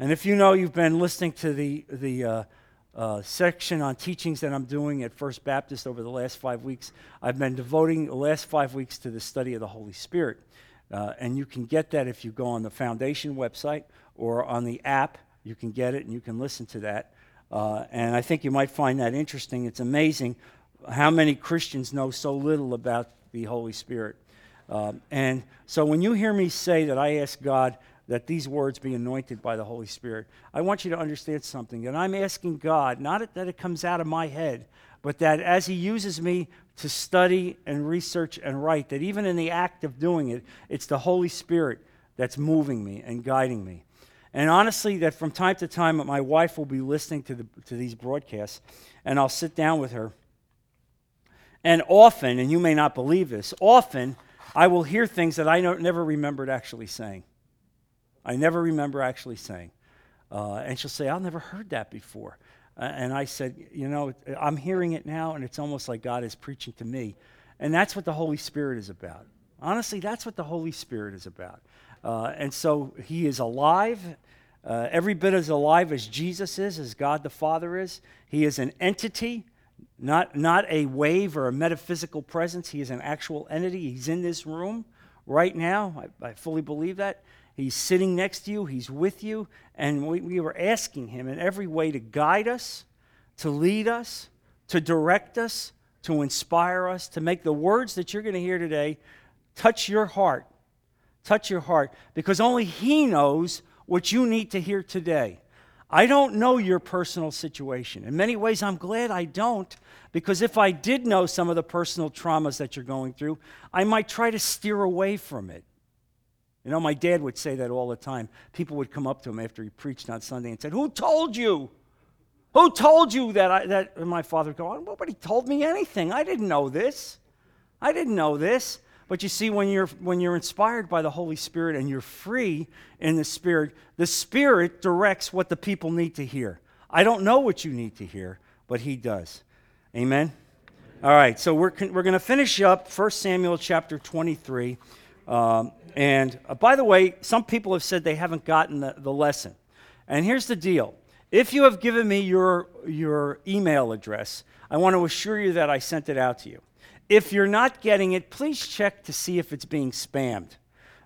And if you know you've been listening to the, the uh, uh, section on teachings that I'm doing at First Baptist over the last five weeks, I've been devoting the last five weeks to the study of the Holy Spirit. Uh, and you can get that if you go on the foundation website or on the app. You can get it and you can listen to that. Uh, and I think you might find that interesting. It's amazing how many Christians know so little about the Holy Spirit. Um, and so when you hear me say that I ask God that these words be anointed by the Holy Spirit, I want you to understand something. That I'm asking God, not that it comes out of my head, but that as He uses me to study and research and write, that even in the act of doing it, it's the Holy Spirit that's moving me and guiding me. And honestly, that from time to time, my wife will be listening to, the, to these broadcasts, and I'll sit down with her. And often, and you may not believe this, often I will hear things that I never remembered actually saying. I never remember actually saying. Uh, and she'll say, I've never heard that before. Uh, and I said, You know, I'm hearing it now, and it's almost like God is preaching to me. And that's what the Holy Spirit is about. Honestly, that's what the Holy Spirit is about. Uh, and so he is alive, uh, every bit as alive as Jesus is, as God the Father is. He is an entity not, not a wave or a metaphysical presence. He is an actual entity. He's in this room right now. I, I fully believe that. He's sitting next to you, He's with you, and we, we were asking Him in every way to guide us, to lead us, to direct us, to inspire us, to make the words that you're going to hear today touch your heart. Touch your heart, because only He knows what you need to hear today. I don't know your personal situation. In many ways, I'm glad I don't, because if I did know some of the personal traumas that you're going through, I might try to steer away from it. You know, my dad would say that all the time. People would come up to him after he preached on Sunday and said, Who told you? Who told you that? I, that? And my father would go, oh, Nobody told me anything. I didn't know this. I didn't know this. But you see, when you're, when you're inspired by the Holy Spirit and you're free in the Spirit, the Spirit directs what the people need to hear. I don't know what you need to hear, but He does. Amen? All right, so we're, we're going to finish up 1 Samuel chapter 23. Um, and uh, by the way, some people have said they haven't gotten the, the lesson. And here's the deal if you have given me your, your email address, I want to assure you that I sent it out to you. If you're not getting it, please check to see if it's being spammed.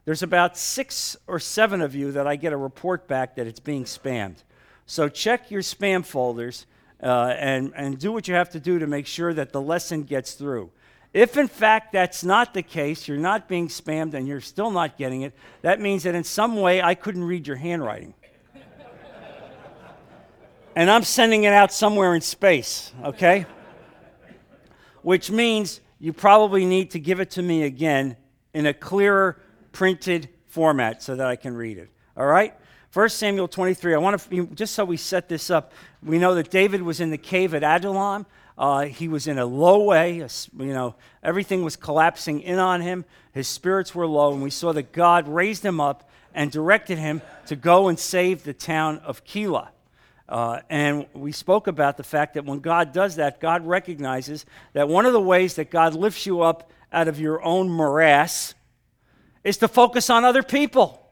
There's about six or seven of you that I get a report back that it's being spammed. So check your spam folders uh, and, and do what you have to do to make sure that the lesson gets through. If in fact that's not the case, you're not being spammed and you're still not getting it, that means that in some way I couldn't read your handwriting. and I'm sending it out somewhere in space, okay? Which means you probably need to give it to me again in a clearer printed format so that I can read it. All right? 1 Samuel 23. I want to, just so we set this up, we know that David was in the cave at Adullam. Uh, he was in a low way. You know, everything was collapsing in on him. His spirits were low, and we saw that God raised him up and directed him to go and save the town of Keilah. Uh, and we spoke about the fact that when God does that, God recognizes that one of the ways that God lifts you up out of your own morass is to focus on other people.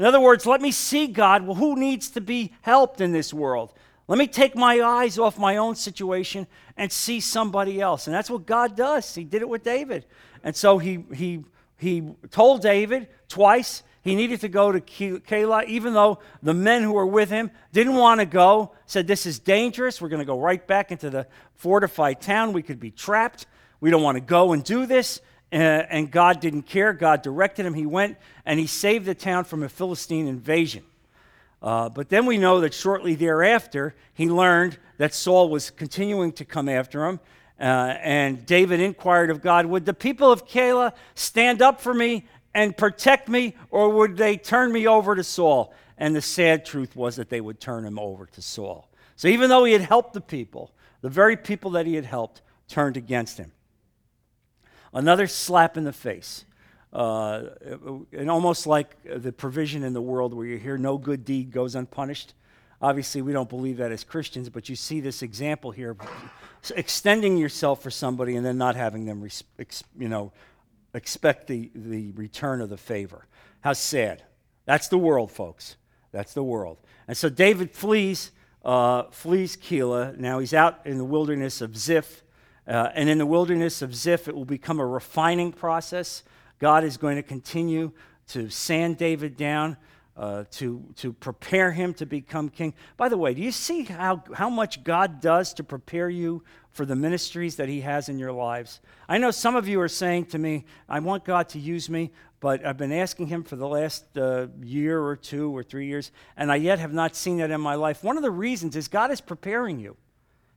In other words, let me see God. Well, who needs to be helped in this world? Let me take my eyes off my own situation and see somebody else. And that's what God does. He did it with David. And so he, he, he told David twice he needed to go to Keilah, even though the men who were with him didn't want to go, said, This is dangerous. We're going to go right back into the fortified town. We could be trapped. We don't want to go and do this. And God didn't care. God directed him. He went and he saved the town from a Philistine invasion. Uh, but then we know that shortly thereafter, he learned that Saul was continuing to come after him. Uh, and David inquired of God, Would the people of Keilah stand up for me and protect me, or would they turn me over to Saul? And the sad truth was that they would turn him over to Saul. So even though he had helped the people, the very people that he had helped turned against him. Another slap in the face. Uh, and almost like the provision in the world where you hear no good deed goes unpunished. Obviously, we don't believe that as Christians, but you see this example here extending yourself for somebody and then not having them, you know, expect the, the return of the favor. How sad. That's the world, folks. That's the world. And so David flees, uh, flees Keilah. Now he's out in the wilderness of Ziph. Uh, and in the wilderness of Ziph, it will become a refining process. God is going to continue to sand David down, uh, to, to prepare him to become king. By the way, do you see how, how much God does to prepare you for the ministries that he has in your lives? I know some of you are saying to me, I want God to use me, but I've been asking him for the last uh, year or two or three years, and I yet have not seen that in my life. One of the reasons is God is preparing you.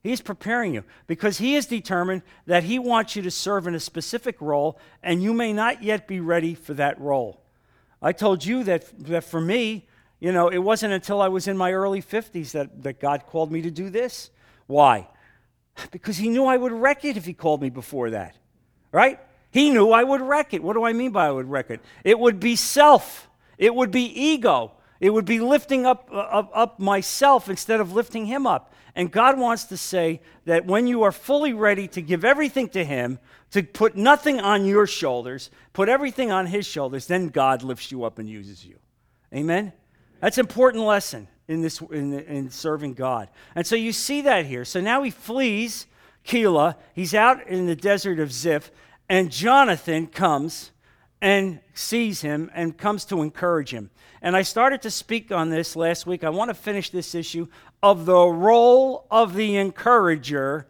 He's preparing you because He is determined that He wants you to serve in a specific role, and you may not yet be ready for that role. I told you that, that for me, you know, it wasn't until I was in my early 50s that, that God called me to do this. Why? Because He knew I would wreck it if He called me before that, right? He knew I would wreck it. What do I mean by I would wreck it? It would be self, it would be ego, it would be lifting up, uh, up, up myself instead of lifting Him up. And God wants to say that when you are fully ready to give everything to Him, to put nothing on your shoulders, put everything on His shoulders, then God lifts you up and uses you. Amen? That's an important lesson in, this, in, in serving God. And so you see that here. So now he flees Keilah. He's out in the desert of Ziph, and Jonathan comes and sees him and comes to encourage him. And I started to speak on this last week. I want to finish this issue of the role of the encourager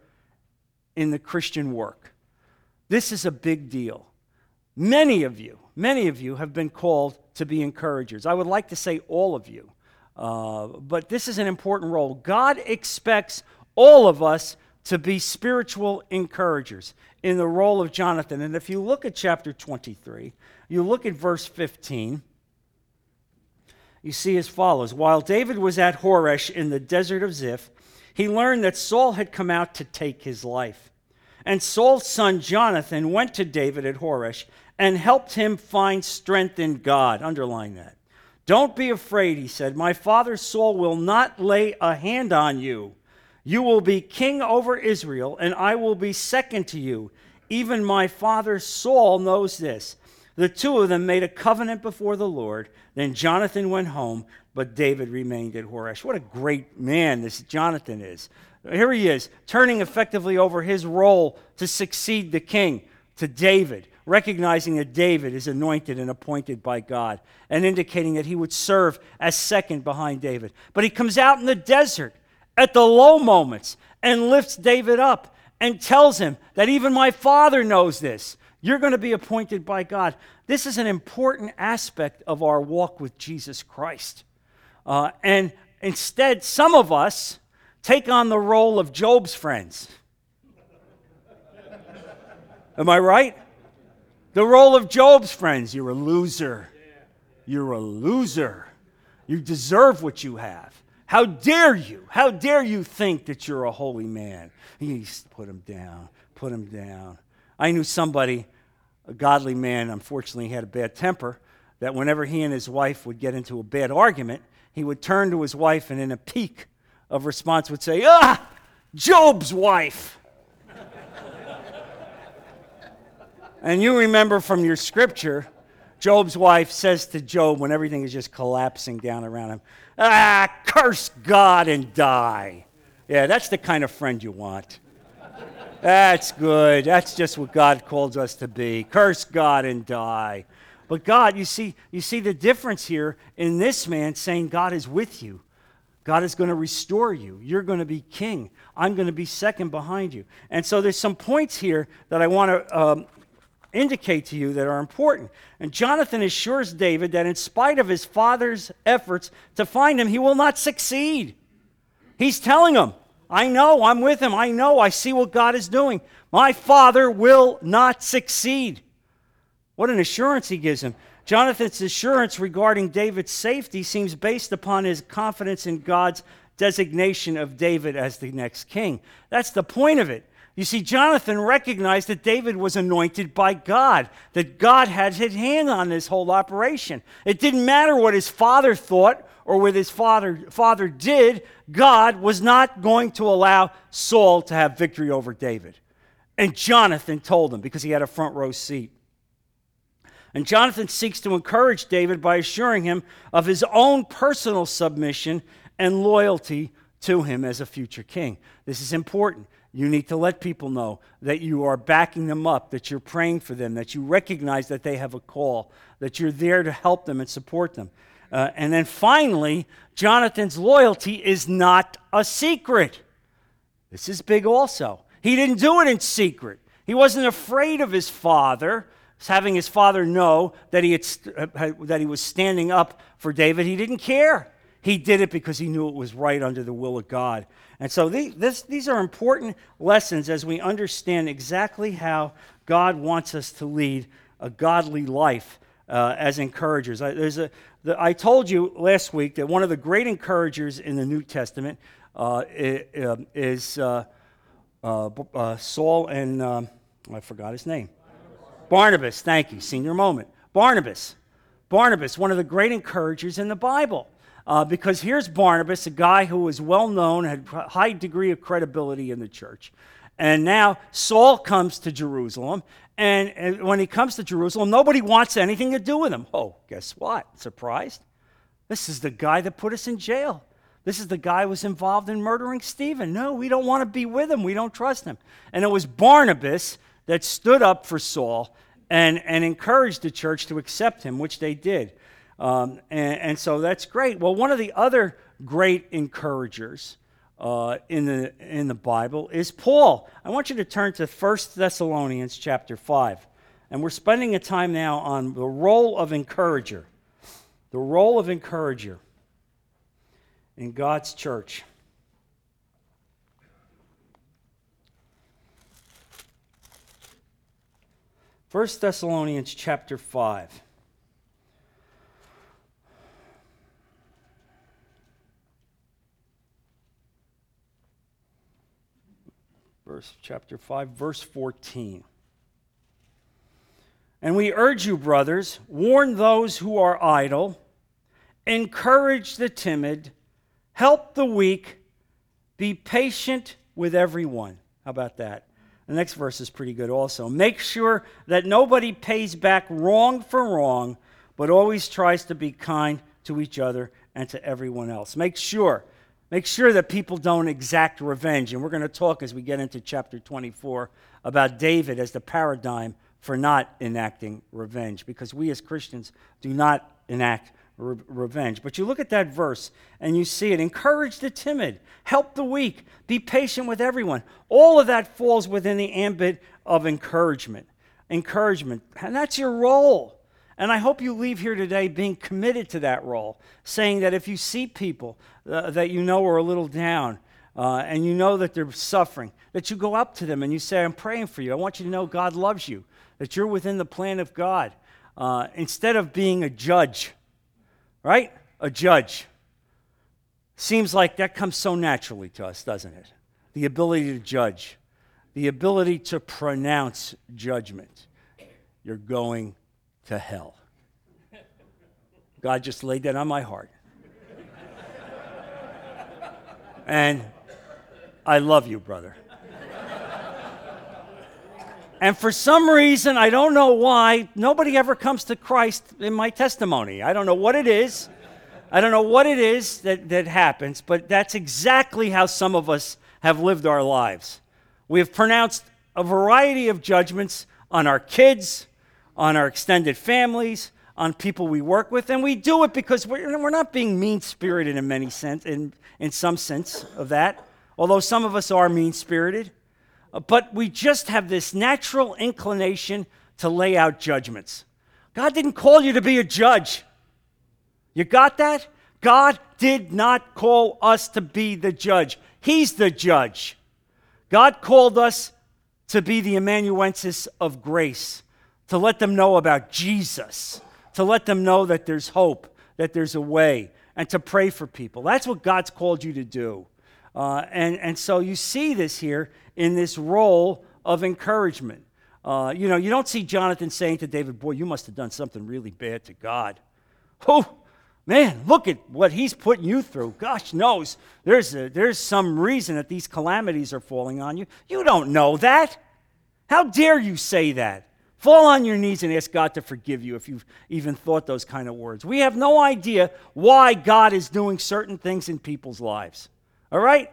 in the Christian work. This is a big deal. Many of you, many of you have been called to be encouragers. I would like to say all of you, uh, but this is an important role. God expects all of us to be spiritual encouragers in the role of Jonathan. And if you look at chapter 23, you look at verse 15 you see as follows While David was at Horesh in the desert of Ziph, he learned that Saul had come out to take his life. And Saul's son Jonathan went to David at Horesh and helped him find strength in God. Underline that. Don't be afraid, he said. My father Saul will not lay a hand on you. You will be king over Israel, and I will be second to you. Even my father Saul knows this. The two of them made a covenant before the Lord. Then Jonathan went home, but David remained at Horesh. What a great man this Jonathan is. Here he is, turning effectively over his role to succeed the king to David, recognizing that David is anointed and appointed by God, and indicating that he would serve as second behind David. But he comes out in the desert at the low moments and lifts David up and tells him that even my father knows this. You're going to be appointed by God. This is an important aspect of our walk with Jesus Christ. Uh, and instead, some of us take on the role of Job's friends. Am I right? The role of Job's friends. You're a loser. You're a loser. You deserve what you have. How dare you? How dare you think that you're a holy man? He put him down, put him down. I knew somebody, a godly man, unfortunately, had a bad temper, that whenever he and his wife would get into a bad argument, he would turn to his wife and in a peak of response would say, Ah, Job's wife. and you remember from your scripture, Job's wife says to Job when everything is just collapsing down around him, Ah, curse God and die. Yeah, that's the kind of friend you want. That's good. That's just what God calls us to be. Curse God and die. But God, you see, you see the difference here in this man saying God is with you. God is going to restore you. You're going to be king. I'm going to be second behind you. And so there's some points here that I want to um, indicate to you that are important. And Jonathan assures David that in spite of his father's efforts to find him, he will not succeed. He's telling him, I know, I'm with him. I know, I see what God is doing. My father will not succeed. What an assurance he gives him. Jonathan's assurance regarding David's safety seems based upon his confidence in God's designation of David as the next king. That's the point of it. You see, Jonathan recognized that David was anointed by God, that God had his hand on this whole operation. It didn't matter what his father thought or what his father, father did, God was not going to allow Saul to have victory over David. And Jonathan told him because he had a front row seat. And Jonathan seeks to encourage David by assuring him of his own personal submission and loyalty to him as a future king. This is important. You need to let people know that you are backing them up, that you're praying for them, that you recognize that they have a call, that you're there to help them and support them. Uh, and then finally, Jonathan's loyalty is not a secret. This is big also. He didn't do it in secret. He wasn't afraid of his father, having his father know that he, had, uh, that he was standing up for David. He didn't care. He did it because he knew it was right under the will of God. And so these, this, these are important lessons as we understand exactly how God wants us to lead a godly life uh, as encouragers. I, there's a, the, I told you last week that one of the great encouragers in the New Testament uh, um, is uh, uh, uh, Saul and um, I forgot his name. Barnabas. Barnabas, thank you. Senior moment. Barnabas. Barnabas, one of the great encouragers in the Bible. Uh, because here's Barnabas, a guy who was well known, had a high degree of credibility in the church. And now Saul comes to Jerusalem. And, and when he comes to Jerusalem, nobody wants anything to do with him. Oh, guess what? Surprised? This is the guy that put us in jail. This is the guy who was involved in murdering Stephen. No, we don't want to be with him. We don't trust him. And it was Barnabas that stood up for Saul and, and encouraged the church to accept him, which they did. Um, and, and, so that's great. Well, one of the other great encouragers uh, in, the, in the Bible is Paul. I want you to turn to 1 Thessalonians chapter 5. And we're spending a time now on the role of encourager. The role of encourager in God's church. First Thessalonians chapter 5. Verse chapter 5 verse 14 and we urge you brothers warn those who are idle encourage the timid help the weak be patient with everyone. How about that? The next verse is pretty good also. Make sure that nobody pays back wrong for wrong but always tries to be kind to each other and to everyone else. Make sure Make sure that people don't exact revenge. And we're going to talk as we get into chapter 24 about David as the paradigm for not enacting revenge, because we as Christians do not enact re- revenge. But you look at that verse and you see it encourage the timid, help the weak, be patient with everyone. All of that falls within the ambit of encouragement. Encouragement. And that's your role. And I hope you leave here today being committed to that role, saying that if you see people uh, that you know are a little down uh, and you know that they're suffering, that you go up to them and you say, I'm praying for you. I want you to know God loves you, that you're within the plan of God. Uh, instead of being a judge, right? A judge. Seems like that comes so naturally to us, doesn't it? The ability to judge, the ability to pronounce judgment. You're going to hell. God just laid that on my heart. And I love you, brother. And for some reason, I don't know why, nobody ever comes to Christ in my testimony. I don't know what it is. I don't know what it is that, that happens, but that's exactly how some of us have lived our lives. We have pronounced a variety of judgments on our kids, on our extended families, on people we work with, and we do it because we're, we're not being mean spirited in many sense, in, in some sense of that, although some of us are mean spirited. Uh, but we just have this natural inclination to lay out judgments. God didn't call you to be a judge. You got that? God did not call us to be the judge. He's the judge. God called us to be the amanuensis of grace to let them know about Jesus, to let them know that there's hope, that there's a way, and to pray for people. That's what God's called you to do. Uh, and, and so you see this here in this role of encouragement. Uh, you know, you don't see Jonathan saying to David, Boy, you must have done something really bad to God. Oh, man, look at what he's putting you through. Gosh knows there's, a, there's some reason that these calamities are falling on you. You don't know that. How dare you say that? Fall on your knees and ask God to forgive you if you've even thought those kind of words. We have no idea why God is doing certain things in people's lives. All right?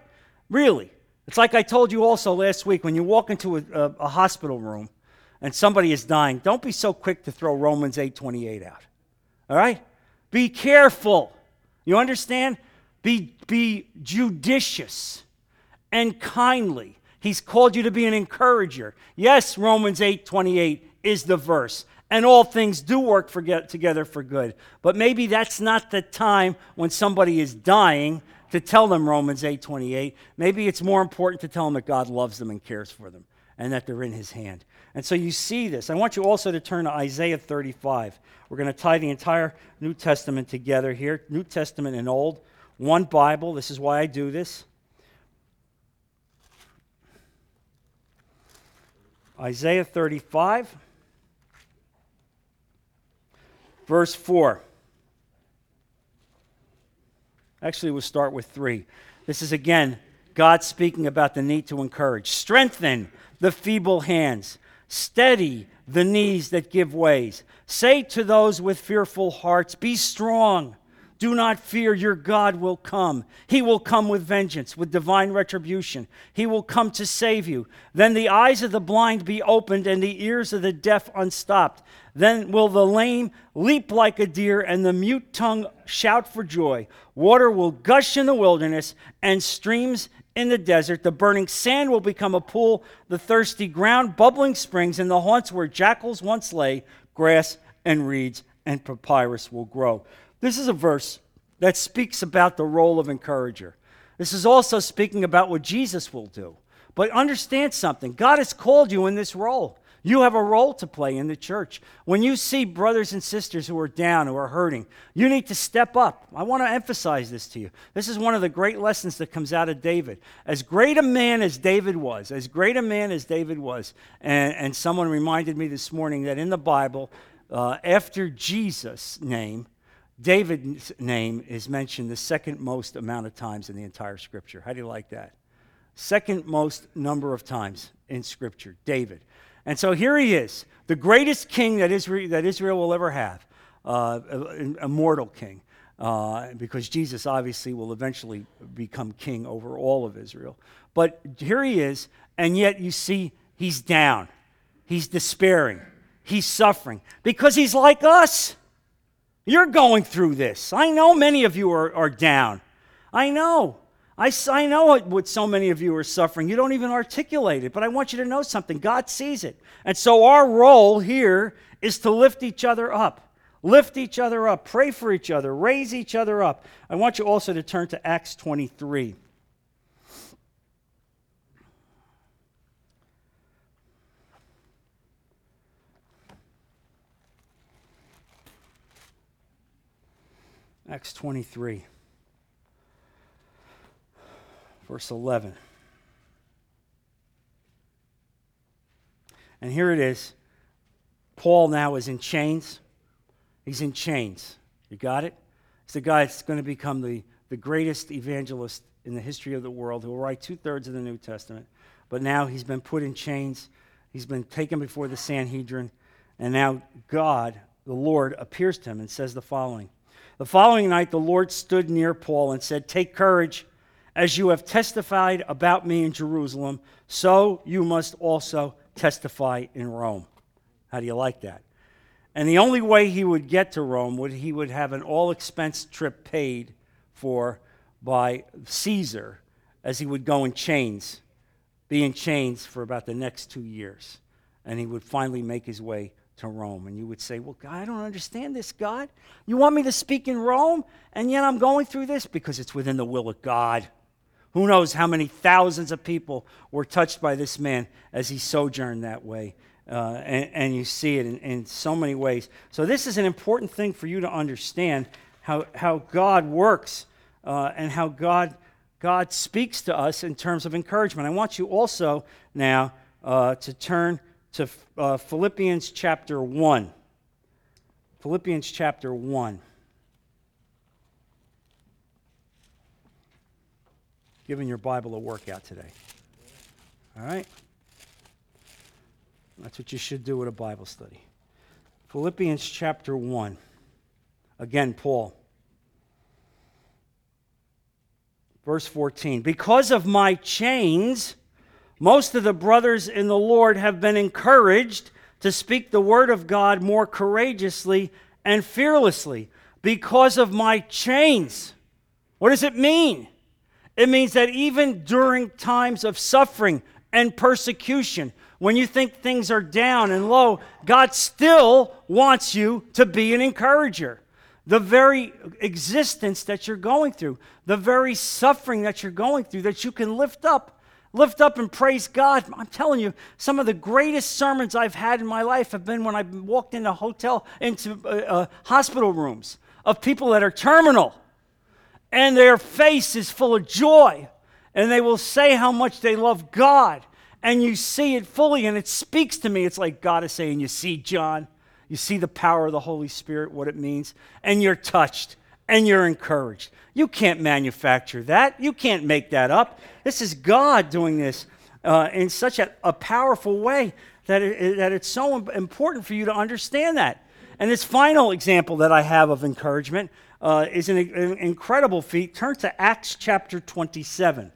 Really. It's like I told you also last week when you walk into a, a, a hospital room and somebody is dying, don't be so quick to throw Romans 8:28 out. All right? Be careful. You understand? Be, be judicious and kindly. He's called you to be an encourager. Yes, Romans 8:28 is the verse. And all things do work for get, together for good. But maybe that's not the time when somebody is dying to tell them Romans 8:28. Maybe it's more important to tell them that God loves them and cares for them and that they're in his hand. And so you see this. I want you also to turn to Isaiah 35. We're going to tie the entire New Testament together here, New Testament and Old, one Bible. This is why I do this. Isaiah 35 Verse 4. Actually, we'll start with 3. This is again God speaking about the need to encourage. Strengthen the feeble hands, steady the knees that give ways. Say to those with fearful hearts, Be strong. Do not fear, your God will come. He will come with vengeance, with divine retribution. He will come to save you. Then the eyes of the blind be opened and the ears of the deaf unstopped. Then will the lame leap like a deer and the mute tongue shout for joy. Water will gush in the wilderness and streams in the desert. The burning sand will become a pool, the thirsty ground, bubbling springs, and the haunts where jackals once lay, grass and reeds and papyrus will grow. This is a verse that speaks about the role of encourager. This is also speaking about what Jesus will do. But understand something God has called you in this role. You have a role to play in the church. When you see brothers and sisters who are down, who are hurting, you need to step up. I want to emphasize this to you. This is one of the great lessons that comes out of David. As great a man as David was, as great a man as David was, and, and someone reminded me this morning that in the Bible, uh, after Jesus' name, David's name is mentioned the second most amount of times in the entire scripture. How do you like that? Second most number of times in scripture, David. And so here he is, the greatest king that Israel, that Israel will ever have, uh, a, mortal king, uh, because Jesus obviously will eventually become king over all of Israel. But here he is, and yet you see he's down, he's despairing, he's suffering, because he's like us. You're going through this. I know many of you are, are down. I know. I, I know what, what so many of you are suffering. You don't even articulate it, but I want you to know something. God sees it. And so our role here is to lift each other up. Lift each other up. Pray for each other. Raise each other up. I want you also to turn to Acts 23. Acts 23, verse 11. And here it is. Paul now is in chains. He's in chains. You got it? He's the guy that's going to become the, the greatest evangelist in the history of the world who will write two thirds of the New Testament. But now he's been put in chains. He's been taken before the Sanhedrin. And now God, the Lord, appears to him and says the following the following night, the Lord stood near Paul and said, Take courage. As you have testified about me in Jerusalem, so you must also testify in Rome. How do you like that? And the only way he would get to Rome would he would have an all expense trip paid for by Caesar as he would go in chains, be in chains for about the next two years. And he would finally make his way to Rome. And you would say, Well, God, I don't understand this, God. You want me to speak in Rome, and yet I'm going through this? Because it's within the will of God. Who knows how many thousands of people were touched by this man as he sojourned that way. Uh, and, and, you see it in, in so many ways. So, this is an important thing for you to understand how, how God works uh, and how God, God speaks to us in terms of encouragement. I want you also now uh, to turn to uh, Philippians chapter 1. Philippians chapter 1. Giving your Bible a workout today. All right? That's what you should do with a Bible study. Philippians chapter 1. Again, Paul. Verse 14. Because of my chains, most of the brothers in the Lord have been encouraged to speak the word of God more courageously and fearlessly because of my chains. What does it mean? It means that even during times of suffering and persecution, when you think things are down and low, God still wants you to be an encourager. The very existence that you're going through, the very suffering that you're going through, that you can lift up, lift up and praise God. I'm telling you, some of the greatest sermons I've had in my life have been when I've walked into hotel, into uh, uh, hospital rooms of people that are terminal, and their face is full of joy, and they will say how much they love God and you see it fully and it speaks to me. It's like God is saying, You see, John, you see the power of the Holy Spirit, what it means, and you're touched and you're encouraged. You can't manufacture that, you can't make that up. This is God doing this uh, in such a, a, powerful way that, it, that it's so important for you to understand that. And this final example that I have of encouragement uh, is an, an incredible feat. Turn to Acts chapter 27.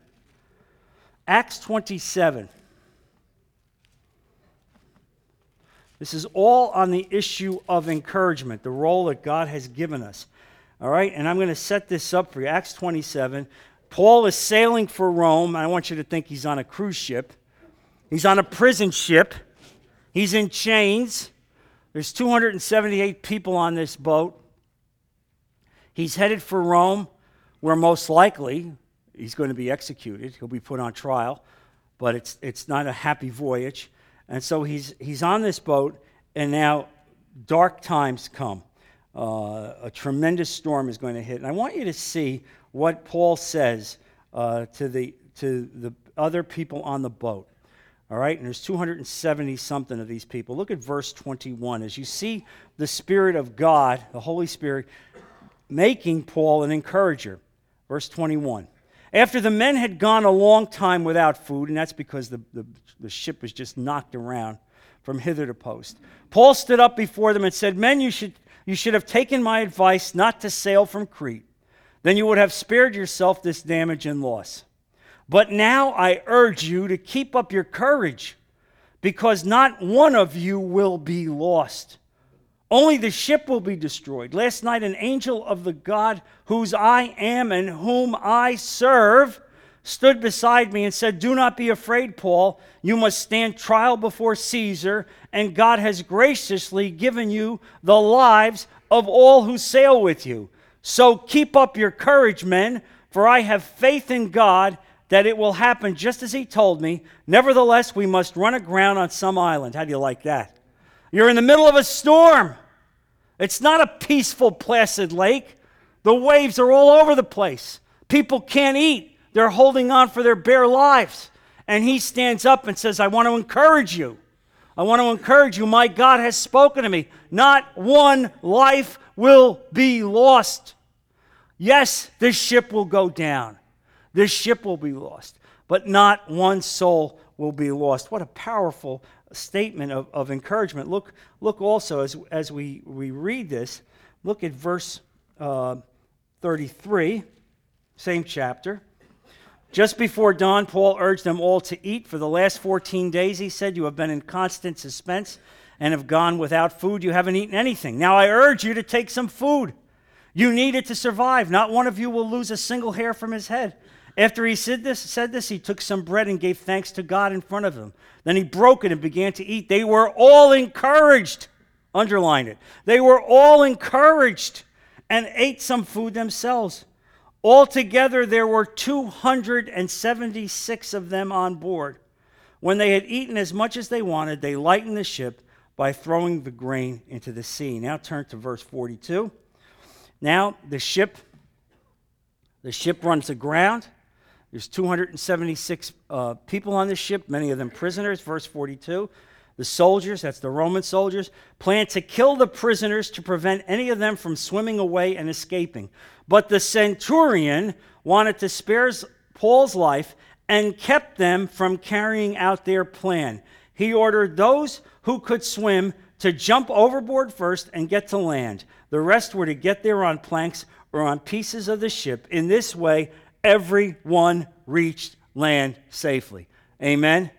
Acts 27. This is all on the issue of encouragement, the role that God has given us. All right, and I'm going to set this up for you. Acts 27. Paul is sailing for Rome. I want you to think he's on a cruise ship. He's on a prison ship. He's in chains. There's 278 people on this boat. He's headed for Rome, where most likely he's going to be executed. He'll be put on trial, but it's, it's not a happy voyage. And so he's, he's on this boat, and now dark times come. Uh, a tremendous storm is going to hit. And I want you to see what Paul says uh, to, the, to the other people on the boat. All right, and there's 270 something of these people. Look at verse 21. As you see the Spirit of God, the Holy Spirit, making Paul an encourager. Verse 21. After the men had gone a long time without food, and that's because the, the, the, ship was just knocked around from hither to post, Paul stood up before them and said, Men, you should, you should have taken my advice not to sail from Crete. Then you would have spared yourself this damage and loss. But now I urge you to keep up your courage, because not one of you will be lost only the ship will be destroyed. Last night, an angel of the God whose I am and whom I serve stood beside me and said, Do not be afraid, Paul. You must stand trial before Caesar, and God has graciously given you the lives of all who sail with you. So keep up your courage, men, for I have faith in God that it will happen just as he told me. Nevertheless, we must run aground on some island. How do you like that? You're in the middle of a storm. It's not a peaceful, placid lake. The waves are all over the place. People can't eat, they're holding on for their bare lives. And he stands up and says, I want to encourage you. I want to encourage you. My God has spoken to me. Not one life will be lost. Yes, this ship will go down. This ship will be lost. But not one soul will be lost. What a powerful statement of, of encouragement. Look, look also as, as we, we read this, look at verse uh, 33, same chapter. Just before dawn, Paul urged them all to eat. For the last 14 days, he said, You have been in constant suspense and have gone without food. You haven't eaten anything. Now I urge you to take some food. You need it to survive. Not one of you will lose a single hair from his head. After he said this, said this, he took some bread and gave thanks to God in front of them. Then he broke it and began to eat. They were all encouraged. Underline it. They were all encouraged and ate some food themselves. Altogether, there were 276 of them on board. When they had eaten as much as they wanted, they lightened the ship by throwing the grain into the sea. Now turn to verse 42. Now the ship the ship runs aground there's 276 uh, people on the ship, many of them prisoners, verse 42. The soldiers, that's the Roman soldiers, plan to kill the prisoners to prevent any of them from swimming away and escaping. But the centurion wanted to spare Paul's life and kept them from carrying out their plan. he ordered those who could swim to jump overboard first and get to land. The rest were to get there on planks or on pieces of the ship. In this way, everyone reached land safely. Amen?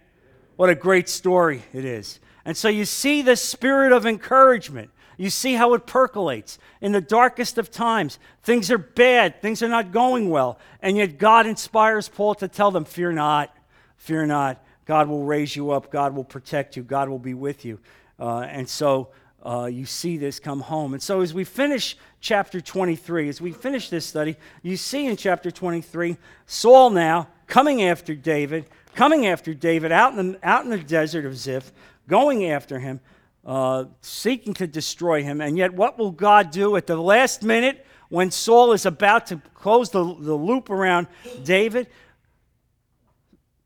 What a great story it is. And so you see the spirit of encouragement. You see how it percolates. In the darkest of times, things are bad, things are not going well. And yet God inspires Paul to tell them, Fear not, fear not. God will raise you up, God will protect you, God will be with you. Uh, and so uh, you see this come home. And so as we finish chapter 23, as we finish this study, you see in chapter 23 Saul now coming after David, coming after David out in the, out in the desert of Ziph, going after him, uh, seeking to destroy him. And yet, what will God do at the last minute when Saul is about to close the, the loop around David?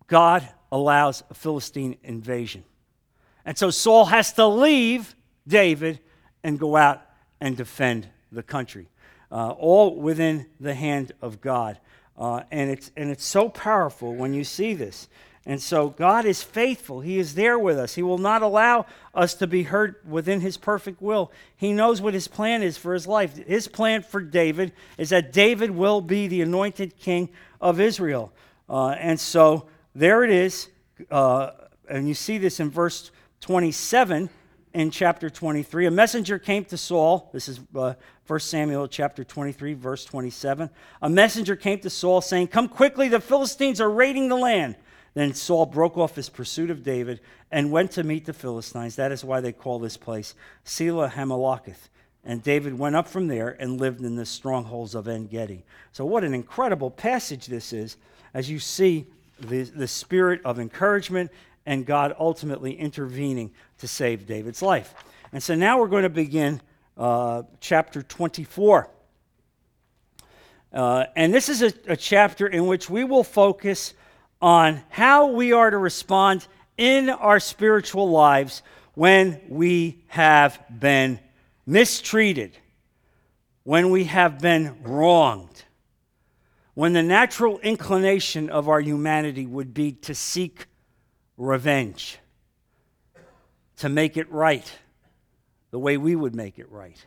God allows a Philistine invasion. And so Saul has to leave David and go out and defend the country, uh, all within the hand of God. Uh, and, it's, and it's so powerful when you see this. And so God is faithful. He is there with us. He will not allow us to be hurt within His perfect will. He knows what His plan is for His life. His plan for David is that David will be the anointed king of Israel. Uh, and so there it is. Uh, and you see this in verse 27 in chapter 23. A messenger came to Saul. This is uh, 1 Samuel chapter 23, verse 27. A messenger came to Saul saying, Come quickly, the Philistines are raiding the land. Then Saul broke off his pursuit of David and went to meet the Philistines. That is why they call this place Sela Hammahlekoth. And David went up from there and lived in the strongholds of En Gedi. So, what an incredible passage this is as you see the, the spirit of encouragement and God ultimately intervening to save David's life. And so now we're going to begin uh, chapter 24. Uh, and this is a, a chapter in which we will focus on how we are to respond in our spiritual lives when we have been mistreated, when we have been wronged, when the natural inclination of our humanity would be to seek revenge, to make it right the way we would make it right.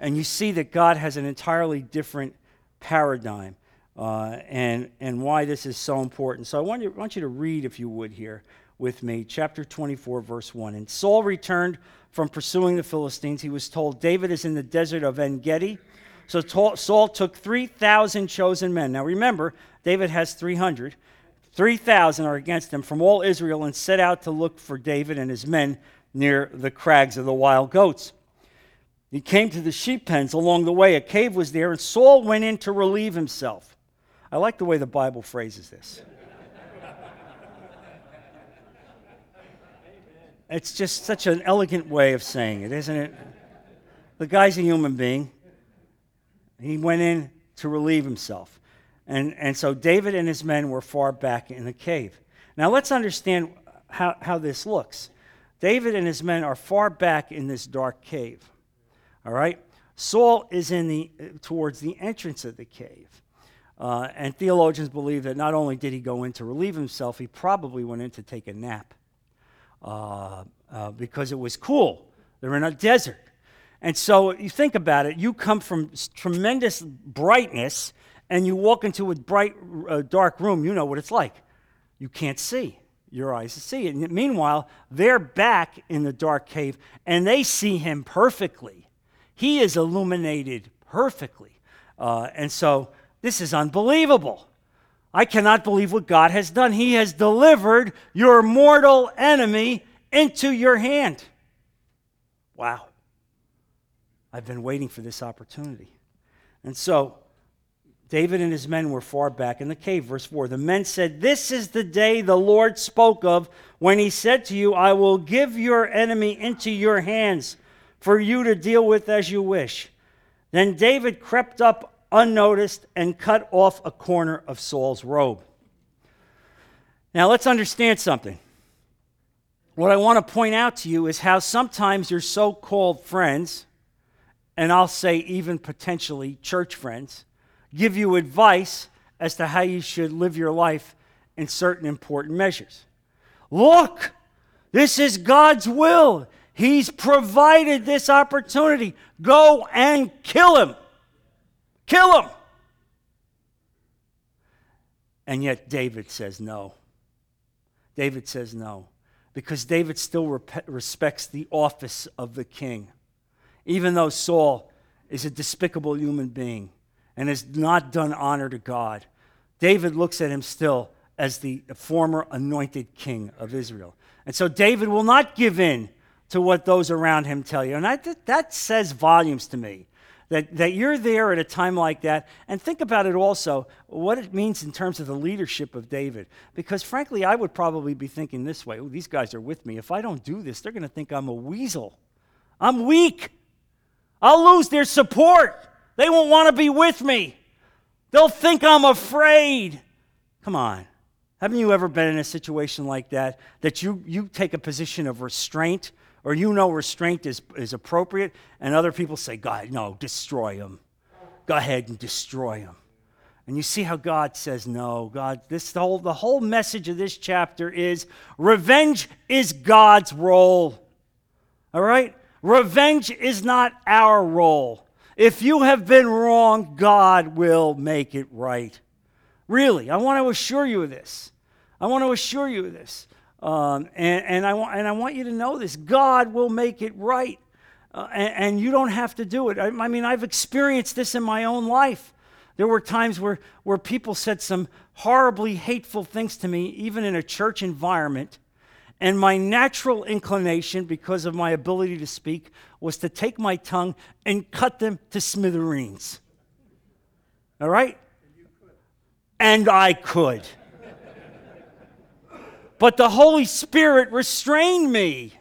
And you see that God has an entirely different paradigm uh, and, and why this is so important. So I want you, want you to read, if you would, here with me, chapter 24, verse 1. And Saul returned from pursuing the Philistines. He was told, David is in the desert of En Gedi. So Saul took 3,000 chosen men. Now remember, David has 300. 3,000 are against him from all Israel and set out to look for David and his men near the crags of the wild goats. He came to the sheep pens along the way. A cave was there, and Saul went in to relieve himself. I like the way the Bible phrases this. It's just such an elegant way of saying it, isn't it? The guy's a human being. He went in to relieve himself. And, and so David and his men were far back in the cave. Now let's understand how, how this looks. David and his men are far back in this dark cave. All right? Saul is in the, towards the entrance of the cave. Uh, and theologians believe that not only did he go in to relieve himself, he probably went in to take a nap uh, uh, because it was cool. They're in a desert. And so you think about it, you come from tremendous brightness and you walk into a bright, uh, dark room, you know what it's like. You can't see. Your eyes see it. And meanwhile, they're back in the dark cave and they see him perfectly. He is illuminated perfectly. Uh, and so this is unbelievable. I cannot believe what God has done. He has delivered your mortal enemy into your hand. Wow. I've been waiting for this opportunity. And so David and his men were far back in the cave. Verse 4 The men said, This is the day the Lord spoke of when he said to you, I will give your enemy into your hands for you to deal with as you wish. Then David crept up unnoticed and cut off a corner of Saul's robe. Now let's understand something. What I want to point out to you is how sometimes your so called friends, and I'll say even potentially church friends, give you advice as to how you should live your life in certain important measures. Look, This is God's will. He's provided this opportunity. Go and kill him. Kill him. And yet David says no. David says no because David still respects the office of the king. Even though Saul is a despicable human being and has not done honor to God, David looks at him still as the former anointed king of Israel. And so David will not give in to what those around him tell you. And I, that says volumes to me that, that you're there at a time like that. And think about it also, what it means in terms of the leadership of David. Because frankly, I would probably be thinking this way oh, these guys are with me. If I don't do this, they're going to think I'm a weasel. I'm weak. I'll lose their support. They won't want to be with me. They'll think I'm afraid. Come on. Haven't you ever been in a situation like that? That you, you take a position of restraint or you know restraint is, is appropriate, and other people say, God, no, destroy him. Go ahead and destroy him. And you see how God says no. God, this the whole, the whole message of this chapter is revenge is God's role. All right? Revenge is not our role. If you have been wrong, God will make it right. Really, I want to assure you of this. I want to assure you of this. Um, and, and, I want, and I want you to know this God will make it right. Uh, and, and, you don't have to do it. I, I, mean, I've experienced this in my own life. There were times where, where people said some horribly hateful things to me, even in a church environment. And my natural inclination, because of my ability to speak, was to take my tongue and cut them to smithereens. All right? And I could but the Holy Spirit restrained me.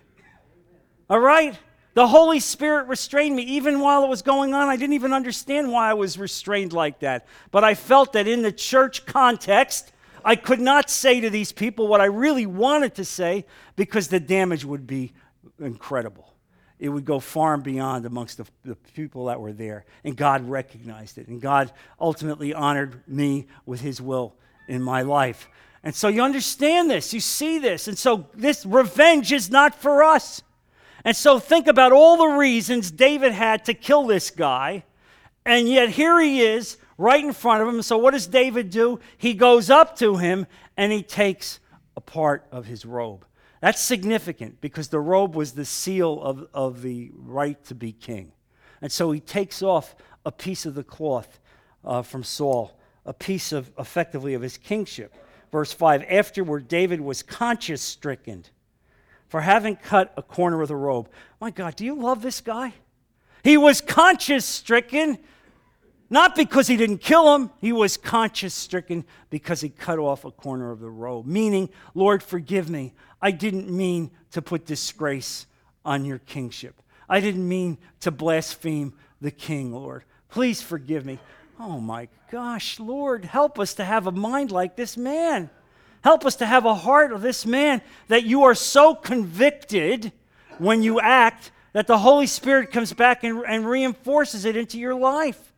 All right? The Holy Spirit restrained me. Even while it was going on, I didn't even understand why I was restrained like that. But I felt that in the church context, I could not say to these people what I really wanted to say because the damage would be incredible. It would go far and beyond amongst the, the people that were there. And God recognized it. And God ultimately honored me with His will in my life. And so you understand this, you see this. And so this revenge is not for us. And so think about all the reasons David had to kill this guy. And yet here he is right in front of him. So what does David do? He goes up to him and he takes a part of his robe. That's significant because the robe was the seal of, of the right to be king. And so he takes off a piece of the cloth uh, from Saul, a piece of effectively of his kingship. Verse 5 Afterward, David was conscience stricken for having cut a corner of the robe. My God, do you love this guy? He was conscience stricken, not because he didn't kill him, he was conscience stricken because he cut off a corner of the robe. Meaning, Lord, forgive me. I didn't mean to put disgrace on your kingship. I didn't mean to blaspheme the king, Lord. Please forgive me. Oh my gosh, Lord, help us to have a mind like this man. Help us to have a heart of this man that you are so convicted when you act that the Holy Spirit comes back and, and reinforces it into your life.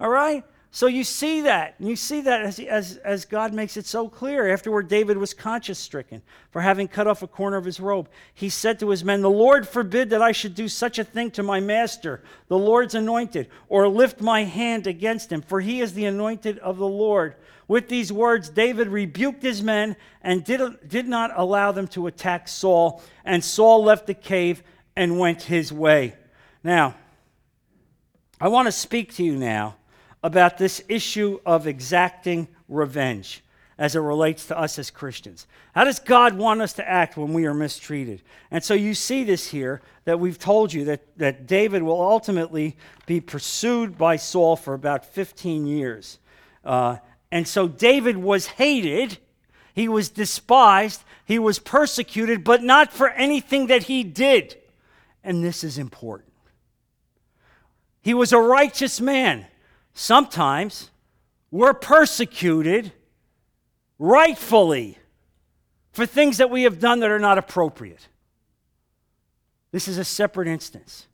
All right? So you see that. You see that as, as, as God makes it so clear. Afterward, David was conscience stricken for having cut off a corner of his robe. He said to his men, The Lord forbid that I should do such a thing to my master, the Lord's anointed, or lift my hand against him, for he is the anointed of the Lord. With these words, David rebuked his men and did, did not allow them to attack Saul. And Saul left the cave and went his way. Now, I want to speak to you now about this issue of exacting revenge as it relates to us as Christians. How does God want us to act when we are mistreated? And so you see this here that we've told you that, that David will ultimately be pursued by Saul for about 15 years. Uh, and so David was hated, he was despised, he was persecuted, but not for anything that he did. And this is important. He was a righteous man sometimes we're persecuted rightfully for things that we have done that are not appropriate. This is a separate instance.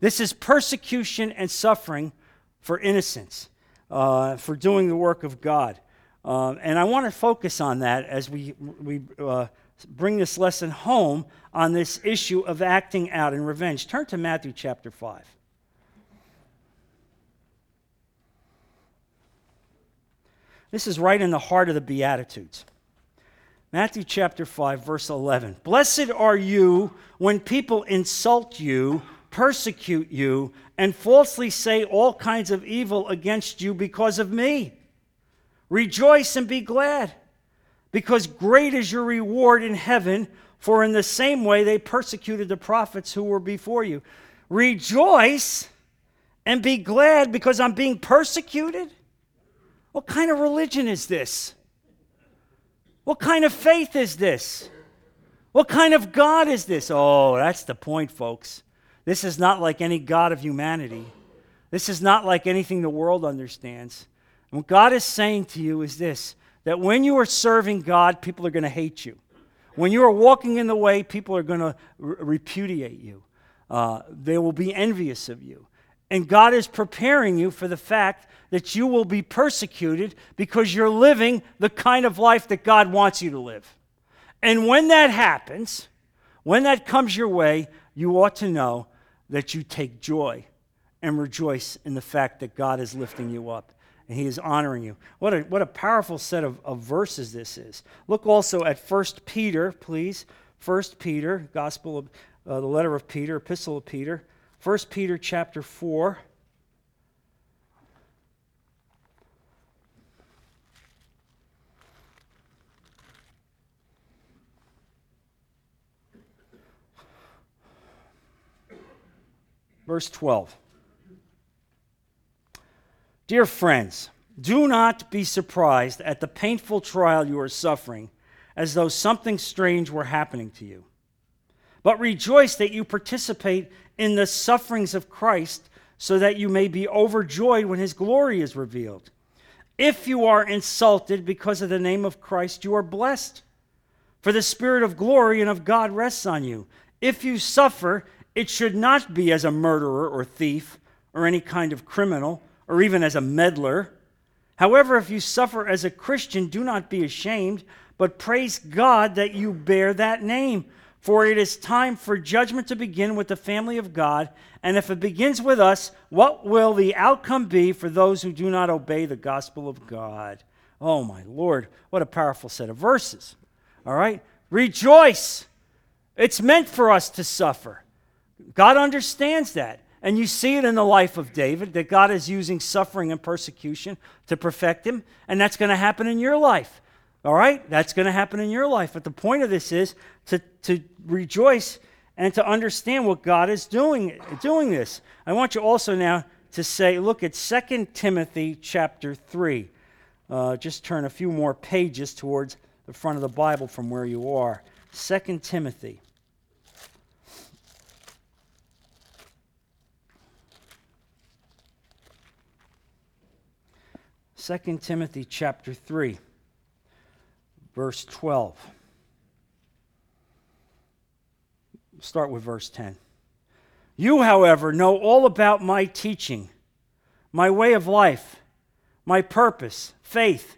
This is persecution and suffering for innocence, uh, for doing the work of God. Uh, and I want to focus on that as we, we uh, bring this lesson home on this issue of acting out in revenge. Turn to Matthew chapter 5. This is right in the heart of the Beatitudes. Matthew chapter 5, verse 11. Blessed are you when people insult you, persecute you, and falsely say all kinds of evil against you because of me. Rejoice and be glad, because great is your reward in heaven, for in the same way they persecuted the prophets who were before you. Rejoice and be glad because I'm being persecuted? What kind of religion is this? What kind of faith is this? What kind of God is this? Oh, that's the point, folks. This is not like any God of humanity. This is not like anything the world understands. And what God is saying to you is this that when you are serving God, people are going to hate you. When you are walking in the way, people are going to repudiate you. Uh, they will be envious of you. And God is preparing you for the fact that you will be persecuted because you're living the kind of life that God wants you to live. And when that happens, when that comes your way, you ought to know that you take joy and rejoice in the fact that God is lifting you up and he is honoring you. What a, what a powerful set of, of verses this is. Look also at 1 Peter, please. 1 Peter, Gospel of uh, the letter of Peter, Epistle of Peter. 1 Peter chapter 4. Verse 12. Dear friends, do not be surprised at the painful trial you are suffering, as though something strange were happening to you. But rejoice that you participate in the sufferings of Christ, so that you may be overjoyed when his glory is revealed. If you are insulted because of the name of Christ, you are blessed, for the Spirit of glory and of God rests on you. If you suffer, it should not be as a murderer or thief or any kind of criminal or even as a meddler. However, if you suffer as a Christian, do not be ashamed, but praise God that you bear that name. For it is time for judgment to begin with the family of God. And if it begins with us, what will the outcome be for those who do not obey the gospel of God? Oh, my Lord, what a powerful set of verses. All right? Rejoice. It's meant for us to suffer. God understands that. And you see it in the life of David that God is using suffering and persecution to perfect him. And that's going to happen in your life. All right? That's going to happen in your life. But the point of this is to, to rejoice and to understand what God is doing, doing this. I want you also now to say, look at 2 Timothy chapter 3. Uh, just turn a few more pages towards the front of the Bible from where you are. 2 Timothy. Second Timothy chapter 3, verse 12. Start with verse 10. You, however, know all about my teaching, my way of life, my purpose, faith,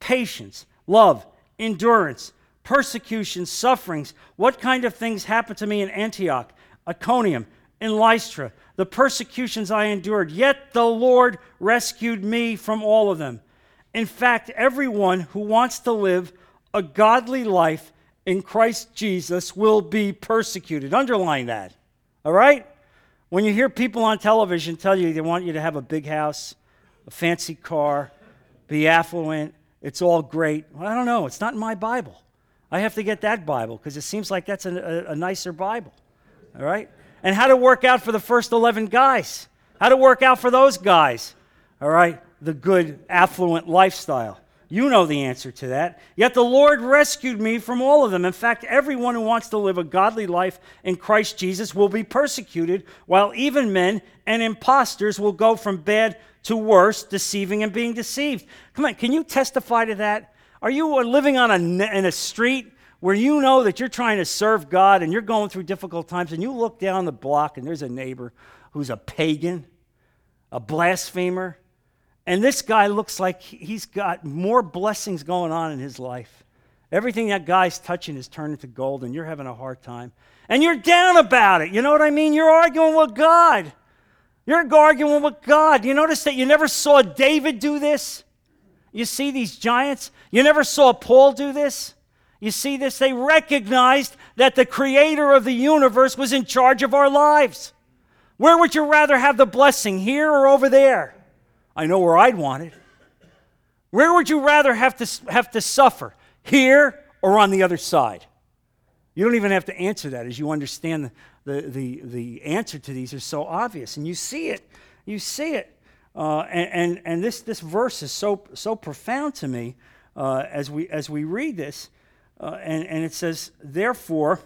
patience, love, endurance, persecution, sufferings, what kind of things happened to me in Antioch, Iconium, in Lystra, the persecutions I endured, yet the Lord rescued me from all of them. In fact, everyone who wants to live a godly life in Christ Jesus will be persecuted. Underline that. All right? When you hear people on television tell you they want you to have a big house, a fancy car, be affluent, it's all great. Well, I don't know. It's not in my Bible. I have to get that Bible because it seems like that's a, a, a nicer Bible. All right? and how to work out for the first 11 guys. How to work out for those guys. All right, the good, affluent lifestyle. You know the answer to that. Yet the Lord rescued me from all of them. In fact, everyone who wants to live a godly life in Christ Jesus will be persecuted, while even men and impostors will go from bad to worse, deceiving and being deceived. Come on, can you testify to that? Are you living on a, in a street where you know that you're trying to serve God and you're going through difficult times, and you look down the block and there's a neighbor who's a pagan, a blasphemer, and this guy looks like he's got more blessings going on in his life. Everything that guy's touching is turning to gold, and you're having a hard time. And you're down about it. You know what I mean? You're arguing with God. You're arguing with God. You notice that you never saw David do this? You see these giants? You never saw Paul do this? You see this? They recognized that the creator of the universe was in charge of our lives. Where would you rather have the blessing, here or over there? I know where I'd want it. Where would you rather have to, have to suffer, here or on the other side? You don't even have to answer that as you understand the, the, the, the answer to these are so obvious. And you see it. You see it. Uh, and and, and this, this verse is so, so profound to me uh, as, we, as we read this. Uh, and, and it says, Therefore,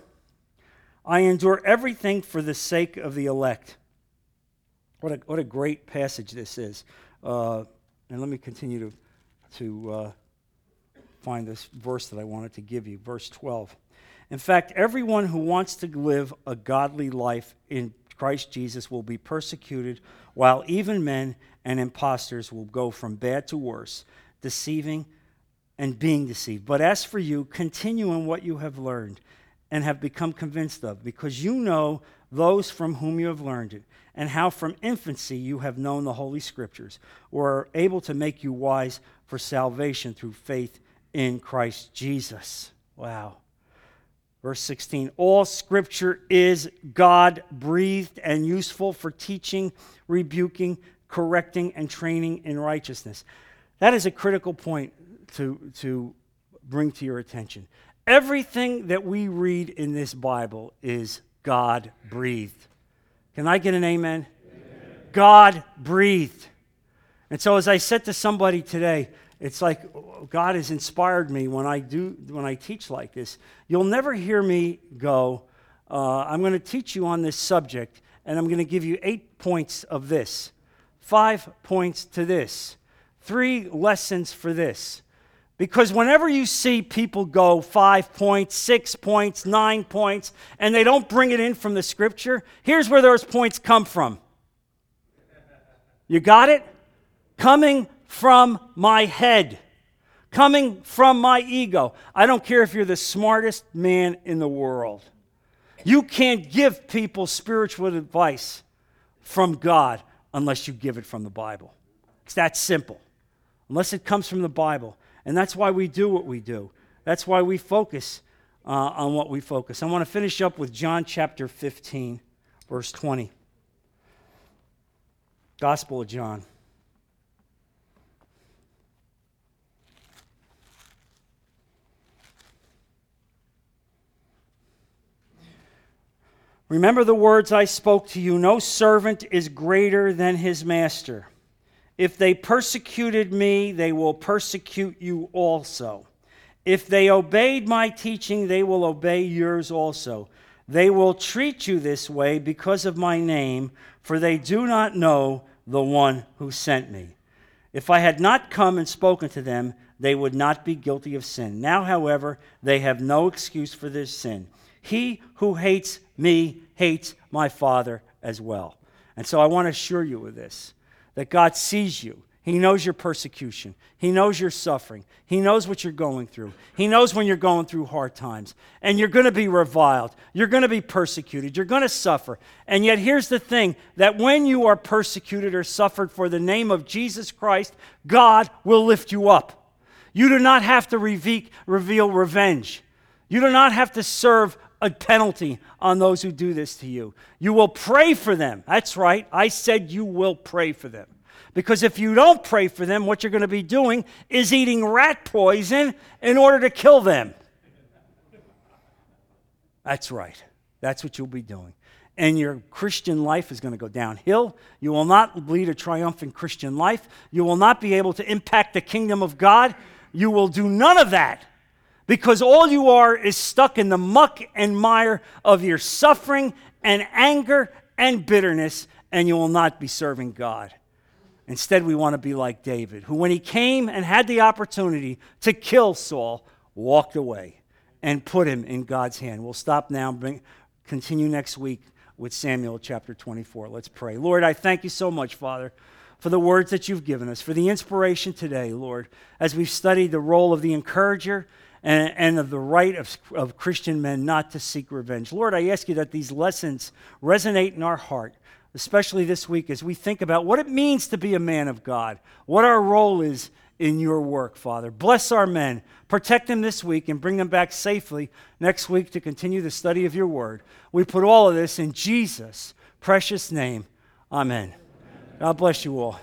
I endure everything for the sake of the elect. What a, what a great passage this is. Uh, and let me continue to, to uh, find this verse that I wanted to give you, verse 12. In fact, everyone who wants to live a godly life in Christ Jesus will be persecuted, while even men and impostors will go from bad to worse, deceiving and being deceived. But as for you, continue in what you have learned and have become convinced of, because you know those from whom you have learned it, and how from infancy you have known the Holy Scriptures, were able to make you wise for salvation through faith in Christ Jesus. Wow. Verse 16 All scripture is God breathed and useful for teaching, rebuking, correcting, and training in righteousness. That is a critical point to, to bring to your attention. Everything that we read in this Bible is God breathed. Can I get an amen? amen? God breathed. And so, as I said to somebody today, it's like God has inspired me when I do when I teach like this. You'll never hear me go. Uh, I'm going to teach you on this subject, and I'm going to give you eight points of this, five points to this, three lessons for this. Because whenever you see people go five points, six points, nine points, and they don't bring it in from the scripture, here's where those points come from. You got it? Coming from my head, coming from my ego. I don't care if you're the smartest man in the world. You can't give people spiritual advice from God unless you give it from the Bible. It's that simple. Unless it comes from the Bible. And that's why we do what we do. That's why we focus uh, on what we focus. I want to finish up with John chapter 15, verse 20. Gospel of John. Remember the words I spoke to you no servant is greater than his master. If they persecuted me, they will persecute you also. If they obeyed my teaching, they will obey yours also. They will treat you this way because of my name, for they do not know the one who sent me. If I had not come and spoken to them, they would not be guilty of sin. Now, however, they have no excuse for their sin. He who hates me hates my Father as well. And so I want to assure you of this that God sees you. He knows your persecution. He knows your suffering. He knows what you're going through. He knows when you're going through hard times. And you're going to be reviled. You're going to be persecuted. You're going to suffer. And yet, here's the thing that when you are persecuted or suffered for the name of Jesus Christ, God will lift you up. You do not have to reveal revenge. You do not have to serve a penalty on those who do this to you. You will pray for them. That's right. I said you will pray for them. Because if you don't pray for them, what you're going to be doing is eating rat poison in order to kill them. That's right. That's what you'll be doing. And your Christian life is going to go downhill. You will not lead a triumphant Christian life. You will not be able to impact the kingdom of God. You will do none of that because all you are is stuck in the muck and mire of your suffering and anger and bitterness, and you will not be serving God. Instead, we want to be like David, who, when he came and had the opportunity to kill Saul, walked away and put him in God's hand. We'll stop now, bring, continue next week with Samuel chapter 24. Let's pray. Lord, I thank you so much, Father, for the words that you've given us, for the inspiration today, Lord, as we've studied the role of the encourager and, and of the right of, of Christian men not to seek revenge. Lord, I ask you that these lessons resonate in our heart, especially this week as we think about what it means to be a man of God, what our role is in your work, Father. Bless our men, protect them this week, and bring them back safely next week to continue the study of your word. We put all of this in Jesus' precious name. Amen. God bless you all.